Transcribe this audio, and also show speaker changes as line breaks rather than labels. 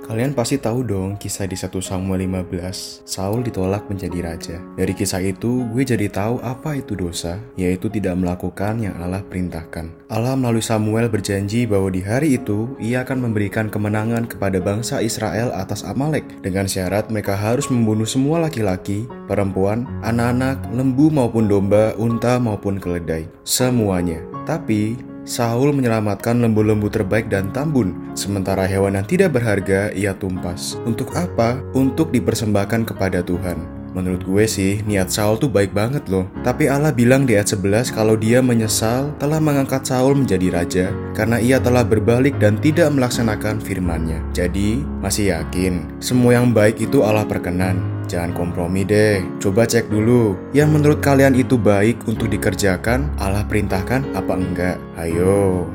Kalian pasti tahu dong kisah di 1 Samuel 15, Saul ditolak menjadi raja. Dari kisah itu, gue jadi tahu apa itu dosa, yaitu tidak melakukan yang Allah perintahkan. Allah melalui Samuel berjanji bahwa di hari itu, ia akan memberikan kemenangan kepada bangsa Israel atas Amalek, dengan syarat mereka harus membunuh semua laki-laki, perempuan, anak-anak, lembu maupun domba, unta maupun keledai. Semuanya. Tapi, Saul menyelamatkan lembu-lembu terbaik dan tambun, sementara hewan yang tidak berharga ia tumpas. Untuk apa? Untuk dipersembahkan kepada Tuhan. Menurut gue sih, niat Saul tuh baik banget loh. Tapi Allah bilang di ayat 11 kalau dia menyesal telah mengangkat Saul menjadi raja karena ia telah berbalik dan tidak melaksanakan firman-Nya. Jadi, masih yakin semua yang baik itu Allah perkenan. Jangan kompromi deh. Coba cek dulu. Yang menurut kalian itu baik untuk dikerjakan, Allah perintahkan apa enggak? Ayo.